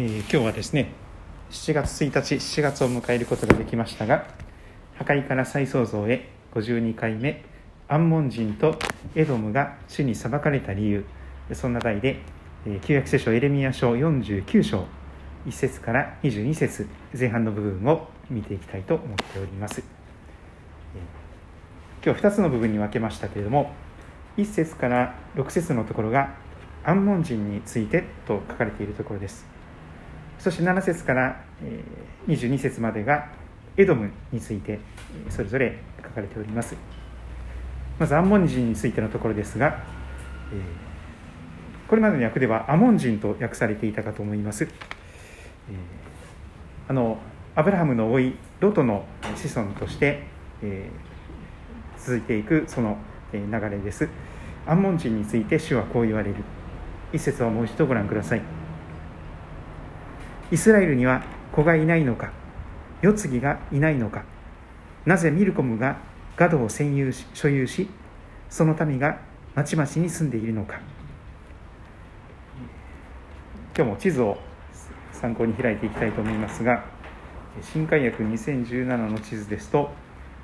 えー、今日はですね7月1日7月を迎えることができましたが破壊から再創造へ52回目アンモン人とエドムが主に裁かれた理由そんな題で、えー、旧約聖書エレミア書49章1節から22節前半の部分を見ていきたいと思っております、えー、今日2つの部分に分けましたけれども1節から6節のところがアンモン人についてと書かれているところです。そして7節から22節までがエドムについてそれぞれ書かれております。まずアンモン人についてのところですがこれまでの訳ではアモン人と訳されていたかと思います。あのアブラハムの甥ロトの子孫として続いていくその流れです。アンモン人について主はこう言われる。一節をもう一度ご覧ください。イスラエルには子がいないのか世継ぎがいないのか。なぜミルコムがガドを占有し所有しその民がまちまちに住んでいるのか。今日も地図を参考に開いていきたいと思いますが新海約2017の地図ですと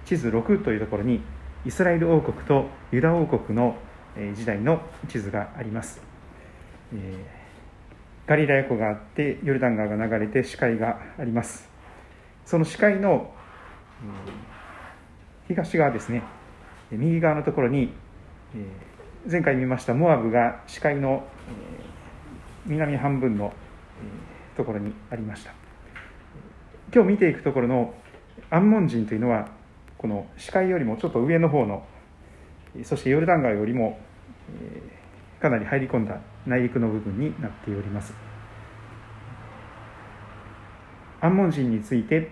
地図6というところにイスラエル王国とユダ王国の時代の地図があります、えーガリラヤ湖があってヨルダン川が流れて視界があります。その視界の東側ですね。右側のところに前回見ましたモアブが視界の南半分のところにありました。今日見ていくところのアンモン人というのはこの視界よりもちょっと上の方のそしてヨルダン川よりもかなり入り込んだ内陸の部分になっております。アンモン人について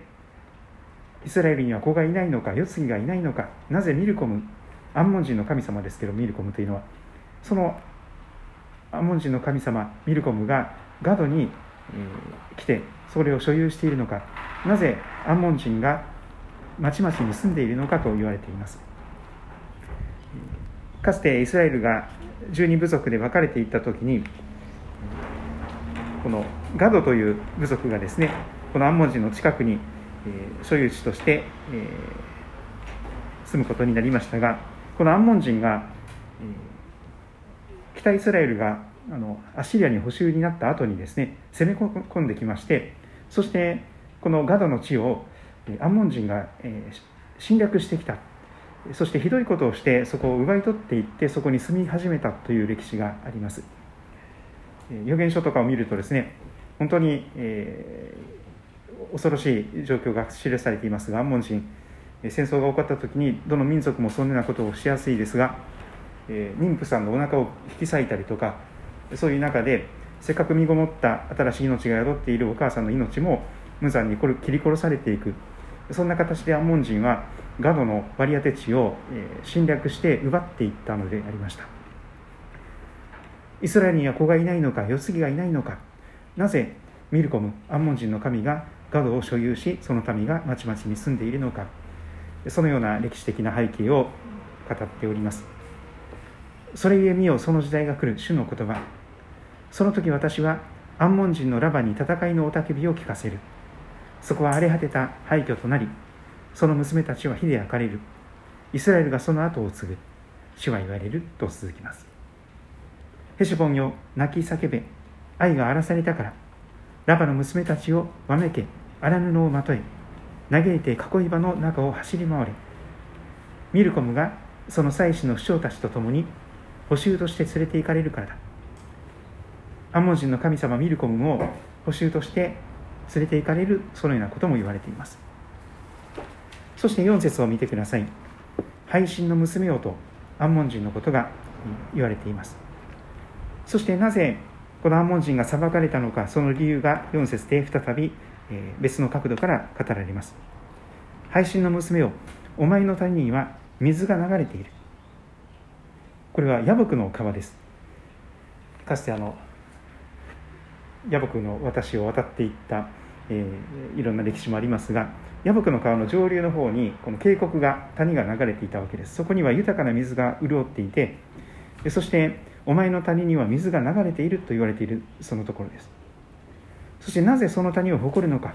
イスラエルには子がいないのか世継ぎがいないのかなぜミルコムアンモン人の神様ですけどミルコムというのはそのアンモン人の神様ミルコムがガドに、来てそれを所有しているのかなぜアンモン人が町々に住んでいるのかと言われています。かつてイスラエルが十二部族で分かれていった時にこのガドという部族がですねこのアンモ人の近くに、え所有地として、え住むことになりましたがこのアンモン人が、え北イスラエルがあのアッシリアに捕囚になった後にですね攻め込んできましてそしてこのガドの地をアンモン人が、え侵略してきた。そしてひどいことをしてそこを奪い取っていってそこに住み始めたという歴史があります。預言書とかを見るとですね本当に、えー、恐ろしい状況が記されていますがアンモン人戦争が起こった時にどの民族もそんななことをしやすいですが、えー、妊婦さんのお腹を引き裂いたりとかそういう中でせっかく身ごもった新しい命が宿っているお母さんの命も無残に切り殺されていく。そんな形でアンモン人はガドの割り当て地を侵略して奪っていったのでありました。イスラエルには子がいないのか世継ぎがいないのか。なぜミルコムアンモン人の神がガドを所有しその民が町々に住んでいるのか。そのような歴史的な背景を語っております。それゆえ見よその時代が来る。主の言葉。その時私はアンモン人のラバに戦いの雄たけびを聞かせる。そこは荒れ果てた廃墟となりその娘たちは火で焼かれるイスラエルがその後を継ぐ主は言われると続きます。ヘシュボンよ泣き叫べ愛が荒らされたからラバの娘たちをわめけ荒布をまとえ嘆いて囲い場の中を走り回れ。ミルコムがその妻子の首長たちと共に補修として連れて行かれるからだ。アモン人の神様ミルコムも補修として連れて行かれるそのようなことも言われています。そして4節を見てください。配信の娘をとアンモン人のことが言われています。そしてなぜこのアンモン人が裁かれたのかその理由が4節で再び別の角度から語られます。配信の娘をお前の谷には水が流れている。これはヤブクの川です。かつてあのヤブクの私を渡っていったえー、いろんな歴史もありますが矢吹の川の上流の方にこの渓谷が谷が流れていたわけです。そこには豊かな水が潤っていてそしてお前の谷には水が流れていると言われているそのところです。そしてなぜその谷を誇るのか。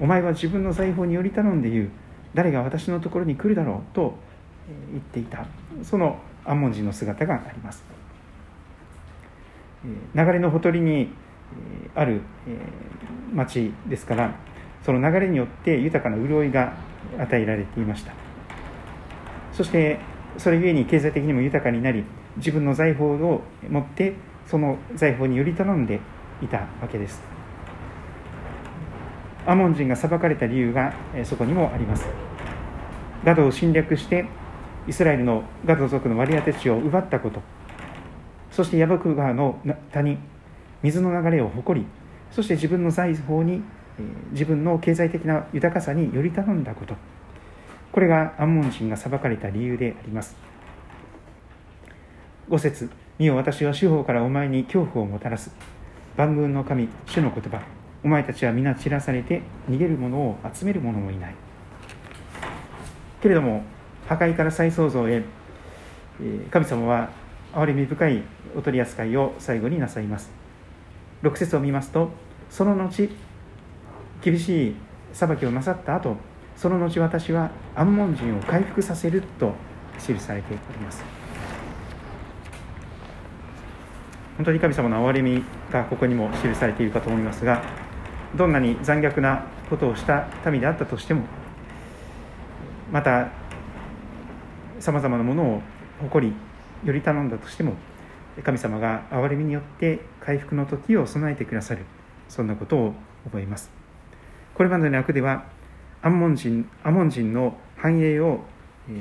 お前は自分の財宝により頼んで言う。誰が私のところに来るだろうと言っていた。その安門人の姿があります。流れのほとりにある町ですからその流れによって豊かな潤いが与えられていました。そしてそれゆえに経済的にも豊かになり自分の財宝を持ってその財宝により頼んでいたわけです。アモン人が裁かれた理由がそこにもあります。ガドを侵略してイスラエルのガド族の割り当て地を奪ったこと。そしてヤバク川の谷水の流れを誇りそして自分の財宝に自分の経済的な豊かさにより頼んだこと。これがアンモン人が裁かれた理由であります。五節見よ私は司法からお前に恐怖をもたらす。万軍の神主の言葉。お前たちは皆散らされて逃げる者を集める者もいない。けれども破壊から再創造へ神様は憐れみ深いお取り扱いを最後になさいます。6節を見ますとその後厳しい裁きをなさった後その後私はアンモン人を回復させると記されております。本当に神様の憐れみがここにも記されているかと思いますがどんなに残虐なことをした民であったとしてもまたさまざまなものを誇りより頼んだとしても神様が憐れみによって回復の時を備えてくださるそんなことを覚えます。これまでの役ではアンモン人アモン人の繁栄を、え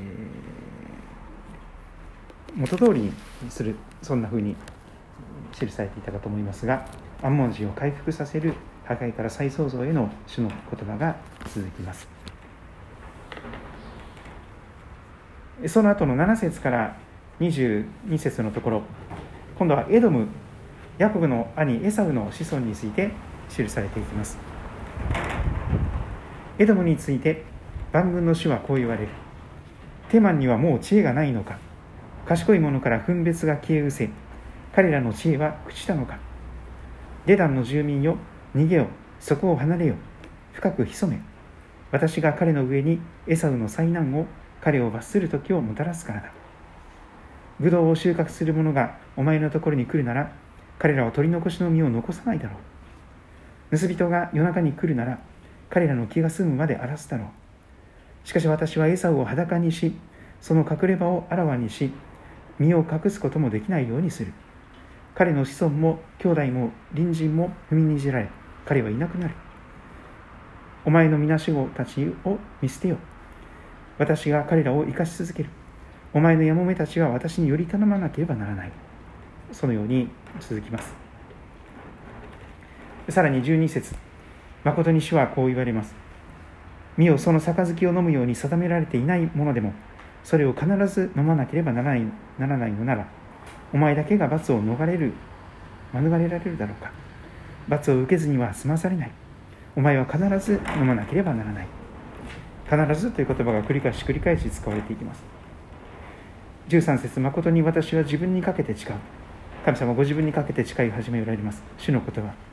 ー、元通りにするそんなふうに記されていたかと思いますがアンモン人を回復させる破壊から再創造への主の言葉が続きます。その後の7節から22節のところ今度はエドムヤコブの兄エサウの子孫について記されていきます。エドムについて万軍の主はこう言われる。テマンにはもう知恵がないのか。賢い者から分別が消え失せ彼らの知恵は朽ちたのか。デダンの住民よ逃げよ。そこを離れよ。深く潜め。私が彼の上にエサウの災難を彼を罰する時をもたらすからだ。ブドウを収穫する者がお前のところに来るなら彼らは取り残しの実を残さないだろう。盗人が夜中に来るなら彼らの気が済むまで荒らすだろうしかし私はエサウを裸にしその隠れ場をあらわにし身を隠すこともできないようにする。彼の子孫も兄弟も隣人も踏みにじられ彼はいなくなる。お前の皆守護たちを見捨てよ私が彼らを生かし続ける。お前のやもめたちは私により頼まなければならない。そのように続きます。さらに12節。誠に主はこう言われます。見よその杯を飲むように定められていないものでもそれを必ず飲まなければならないならないのならお前だけが罰を逃れる免れられるだろうか。罰を受けずには済まされない。お前は必ず飲まなければならない。必ずという言葉が繰り返し繰り返し使われていきます。13節誠に私は自分にかけて誓う。神様ご自分にかけて誓い始められます。主の言葉。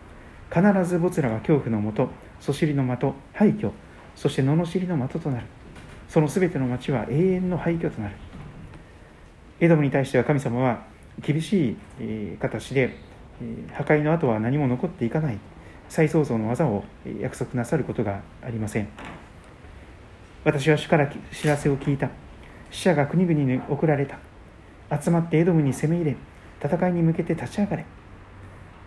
必ずぼつらは恐怖のもとそしりの的廃墟そして罵りの的となる。そのすべての町は永遠の廃墟となる。エドムに対しては神様は厳しい形で破壊の後は何も残っていかない。再創造の技を約束なさることがありません。私は主から知らせを聞いた。死者が国々に送られた。集まってエドムに攻め入れ戦いに向けて立ち上がれ。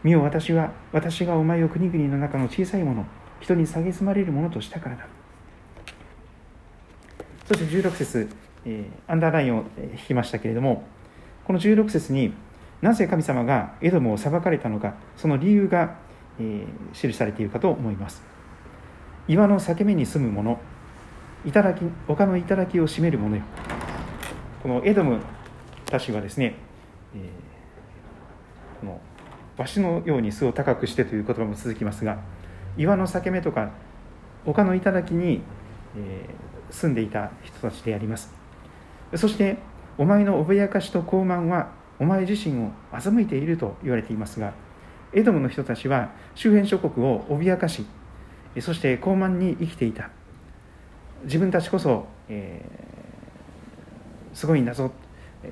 見よ私は私がお前を国々の中の小さいもの人に蔑まれるものとしたからだ。そして16節、えー、アンダーラインを引きましたけれどもこの16節になぜ神様がエドムを裁かれたのかその理由が、えー、記されているかと思います。岩の裂け目に住む者頂き丘の頂を占める者よ。このエドムたちはですね、えー、このわしのように巣を高くしてという言葉も続きますが岩の裂け目とか丘の頂に、えー、住んでいた人たちであります。そしてお前の脅かしと傲慢はお前自身を欺いていると言われていますがエドムの人たちは周辺諸国を脅かしそして傲慢に生きていた。自分たちこそ、えー、すごいんだぞ。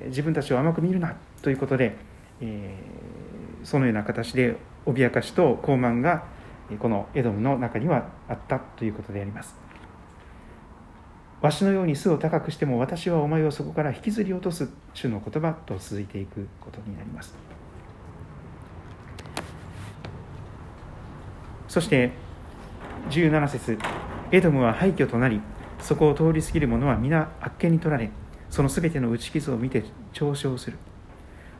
自分たちを甘く見るなということで、えー、そのような形で脅かしと傲慢がこのエドムの中にはあったということであります。わしのように巣を高くしても私はお前をそこから引きずり落とす主の言葉と続いていくことになります。そして17節エドムは廃墟となりそこを通り過ぎる者は皆あっけに取られそのすべての打ち傷を見て嘲笑する。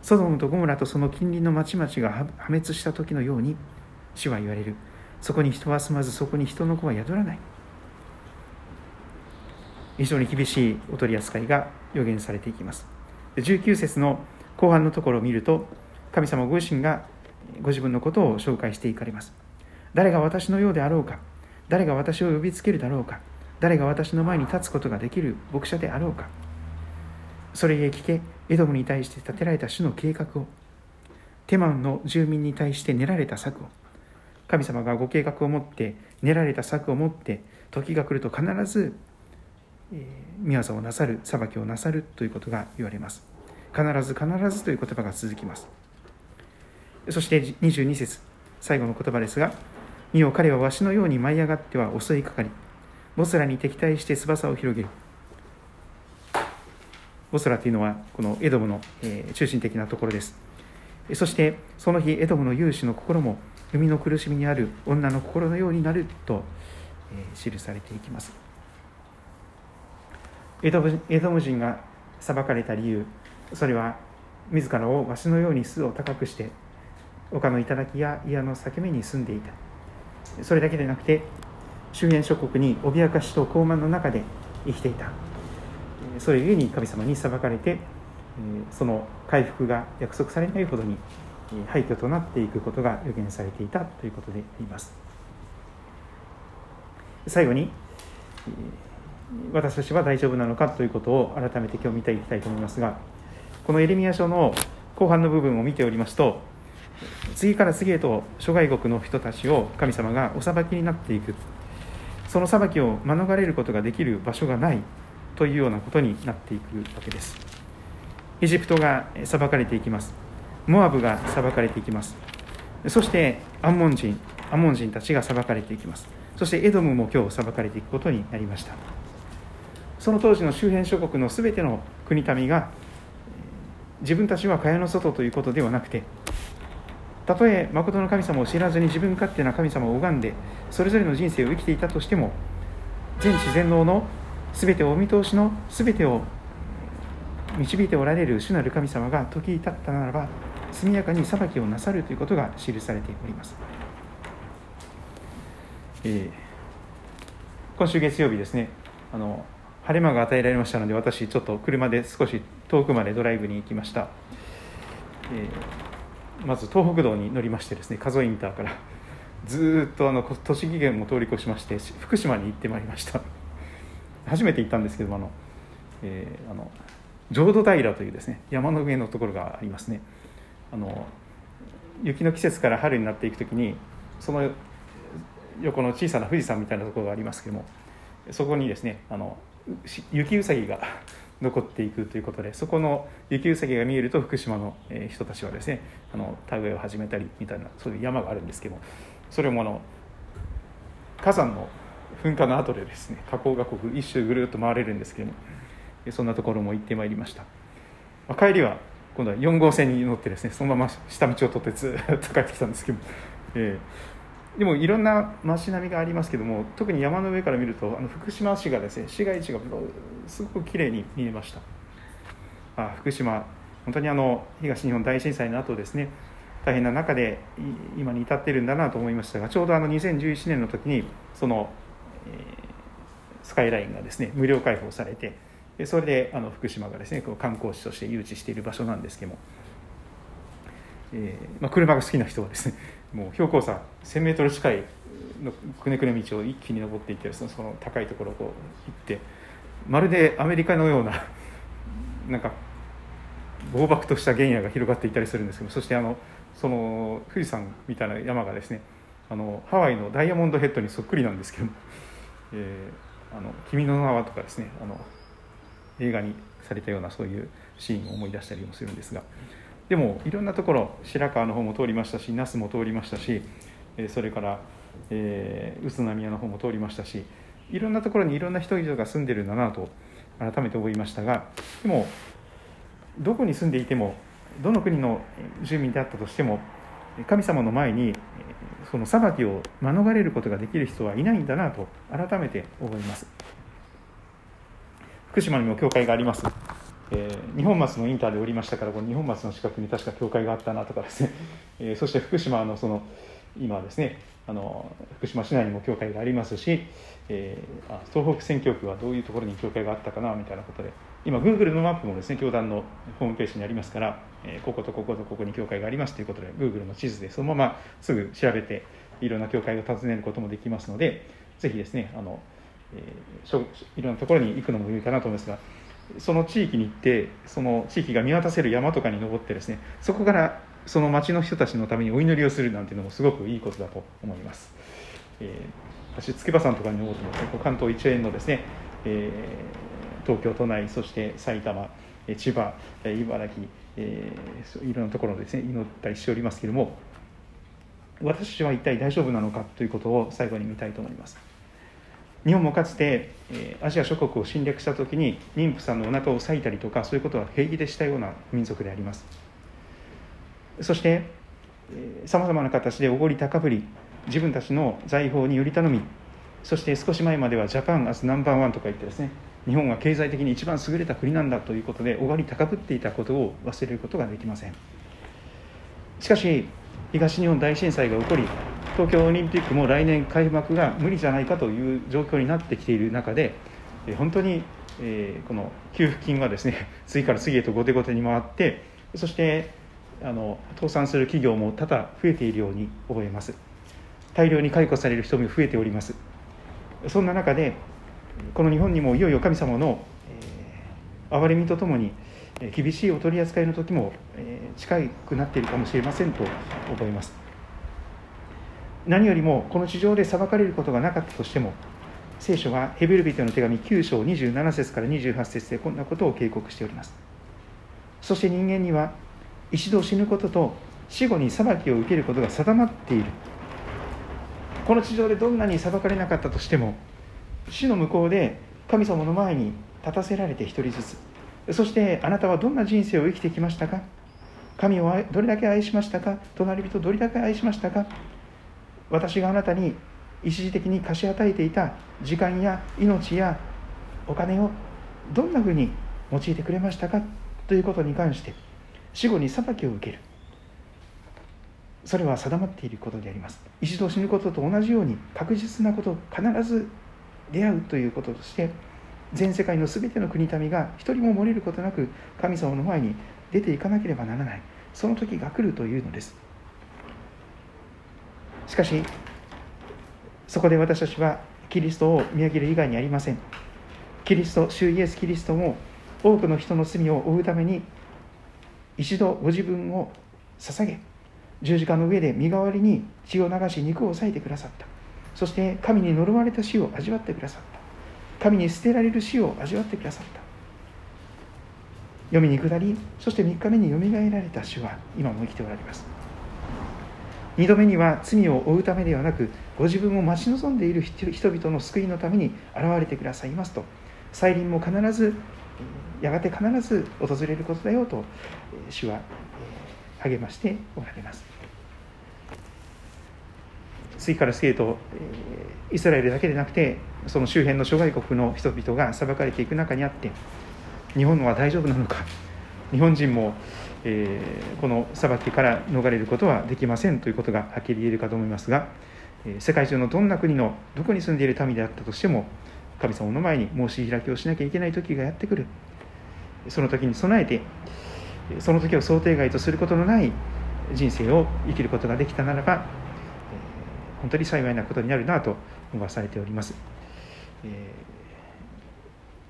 ソドムとゴムラとその近隣の町々が破滅した時のように主は言われる。そこに人は住まずそこに人の子は宿らない。非常に厳しいお取り扱いが予言されていきます。19節の後半のところを見ると神様ご自身がご自分のことを紹介していかれます。誰が私のようであろうか誰が私を呼びつけるだろうか誰が私の前に立つことができる牧者であろうか。それへ聞けエドムに対して立てられた主の計画をテマンの住民に対して練られた策を神様がご計画を持って練られた策を持って時が来ると必ずえ宮業をなさる裁きをなさるということが言われます。必ず必ずという言葉が続きます。そして22節最後の言葉ですが「見よ彼はわしのように舞い上がっては襲いかかりボスラに敵対して翼を広げる」ボスラというのはこのエドムの中心的なところです。そしてその日エドムの勇士の心も海の苦しみにある女の心のようになると記されていきます。エドム人が裁かれた理由それは自らをわしのように巣を高くして丘の頂や岩の裂け目に住んでいた。それだけでなくて周辺諸国に脅かしと傲慢の中で生きていた。それゆえに神様に裁かれてその回復が約束されないほどに廃墟となっていくことが予言されていたということであります。最後に私たちは大丈夫なのかということを改めて今日見ていきたいと思いますがこのエレミア書の後半の部分を見ておりますと次から次へと諸外国の人たちを神様がお裁きになっていく。その裁きを免れることができる場所がない。というようなことになっていくわけです。エジプトが裁かれていきます。モアブが裁かれていきます。そしてアンモン人アンモン人たちが裁かれていきます。そしてエドムも今日裁かれていくことになりました。その当時の周辺諸国の全ての国民が自分たちは蚊帳の外ということではなくてたとえ誠の神様を知らずに自分勝手な神様を拝んでそれぞれの人生を生きていたとしても全知全能の全てをお見通しの全てを導いておられる主なる神様が時至ったならば速やかに裁きをなさるということが記されております、えー、今週月曜日ですね。あの晴れ間が与えられましたので私ちょっと車で少し遠くまでドライブに行きました、えー、まず東北道に乗りましてですね加須インターからずっとあの栃木県も通り越しまして福島に行ってまいりました。初めて行ったんですけどもあの、えー、あの浄土平というですね山の上のところがありますね。あの雪の季節から春になっていく時にその横の小さな富士山みたいなところがありますけどもそこにですねあの雪うさぎが 残っていくということでそこの雪うさぎが見えると福島の人たちはですねあの田植えを始めたりみたいなそういう山があるんですけどもそれもあの火山の噴火の後でですね火口がこう一周ぐるっと回れるんですけどもそんなところも行ってまいりました、まあ、帰りは今度は4号線に乗ってですねそのまま下道を取ってずっと 帰ってきたんですけど、えーでもいろんな街並みがありますけども特に山の上から見るとあの福島市がですね市街地がすごく綺麗に見えました。あ福島本当にあの東日本大震災の後ですね大変な中で今に至っているんだなと思いましたがちょうどあの2011年の時にその、スカイラインがですね無料開放されてそれであの福島がですね観光地として誘致している場所なんですけども、えまあ、車が好きな人はですね もう標高差1000メートル近いのくねくね道を一気に登っていってそのその高いところをこう行ってまるでアメリカのような なんか暴漠とした原野が広がっていたりするんですけどそしてあのその富士山みたいな山がですねあのハワイのダイヤモンドヘッドにそっくりなんですけども「えー、あの君の名は」とかですねあの映画にされたようなそういうシーンを思い出したりもするんですが。でもいろんなところ白川の方も通りましたし那須も通りましたしえそれから、えー、宇都宮の方も通りましたしいろんなところにいろんな人々が住んでるんだなと改めて思いましたがでもどこに住んでいてもどの国の住民であったとしても神様の前にその裁きを免れることができる人はいないんだなと改めて思います。福島にも教会があります、えー、日本松のインターでおりましたからこの日本松の近くに確か教会があったなとかですね、えー、そして福島のその今ですねあの福島市内にも教会がありますし、えー、あ東北選挙区はどういうところに教会があったかなみたいなことで今 Google のマップもですね教団のホームページにありますから、えー、こことこことここに教会がありますということで Google の地図でそのまますぐ調べていろんな教会を訪ねることもできますのでぜひですねあの、えー、いろんなところに行くのもいいかなと思いますがその地域に行ってその地域が見渡せる山とかに登ってですねそこからその町の人たちのためにお祈りをするなんていうのもすごくいいことだと思います。えー、私筑波山とかに登っても関東一円のですね、えー、東京都内そして埼玉千葉茨城、えー、いろんなところですね祈ったりしておりますけれども私は一体大丈夫なのかということを最後に見たいと思います。日本もかつて、えー、アジア諸国を侵略した時に妊婦さんのお腹を裂いたりとかそういうことは平気でしたような民族であります。そしてさまざまな形でおごり高ぶり自分たちの財宝により頼みそして少し前まではジャパンアズナンバーワンとか言ってですね日本は経済的に一番優れた国なんだということでおごり高ぶっていたことを忘れることができません。しかし東日本大震災が起こり東京オリンピックも来年開幕が無理じゃないかという状況になってきている中で本当にえこの給付金がですね 次から次へと後手後手に回ってそしてあの倒産する企業も多々増えているように思えます。大量に解雇される人も増えております。そんな中でこの日本にもいよいよ神様の、え、憐れみとともに厳しいお取り扱いの時も、え、近くなっているかもしれませんと思います。何よりもこの地上で裁かれることがなかったとしても聖書はヘブル人の手紙9章27節から28節でこんなことを警告しております。そして人間には一度死ぬことと死後に裁きを受けることが定まっている。この地上でどんなに裁かれなかったとしても死の向こうで神様の前に立たせられて一人ずつ。そしてあなたはどんな人生を生きてきましたか？神をどれだけ愛しましたか？隣人どれだけ愛しましたか？私があなたに一時的に貸し与えていた時間や命やお金をどんなふうに用いてくれましたか？ということに関して死後に裁きを受ける。それは定まっていることであります。一度死ぬことと同じように確実なこと必ず出会うということとして全世界の全ての国民が一人も漏れることなく神様の前に出ていかなければならない。その時が来るというのです。しかしそこで私たちはキリストを見上げる以外にありません。キリスト主イエス・キリストも多くの人の罪を負うために一度ご自分を捧げ十字架の上で身代わりに血を流し肉を裂いてくださった。そして神に呪われた死を味わってくださった。神に捨てられる死を味わってくださった。読みに下りそして3日目によみがえられた主は今も生きておられます。2度目には罪を負うためではなくご自分を待ち望んでいる人々の救いのために現れてくださいますと。再臨も必ずやがて必ず訪れることだよと主は励ましておられます。次から次へとイスラエルだけでなくてその周辺の諸外国の人々が裁かれていく中にあって日本は大丈夫なのか日本人も、えー、この裁きから逃れることはできませんということがはっきり言えるかと思いますが世界中のどんな国のどこに住んでいる民であったとしても神様の前に申し開きをしなきゃいけない時がやってくる。その時に備えてその時を想定外とすることのない人生を生きることができたならば本当に幸いなことになるなと思わされております、え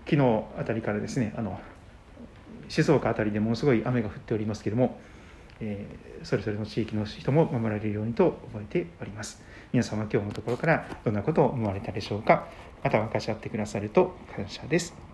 ー、昨日あたりからですねあの静岡あたりでものすごい雨が降っておりますけれどもえー、それぞれの地域の人も守られるようにと覚えております。皆様今日のところからどんなことを思われたでしょうかまた分かち合ってくださると感謝です。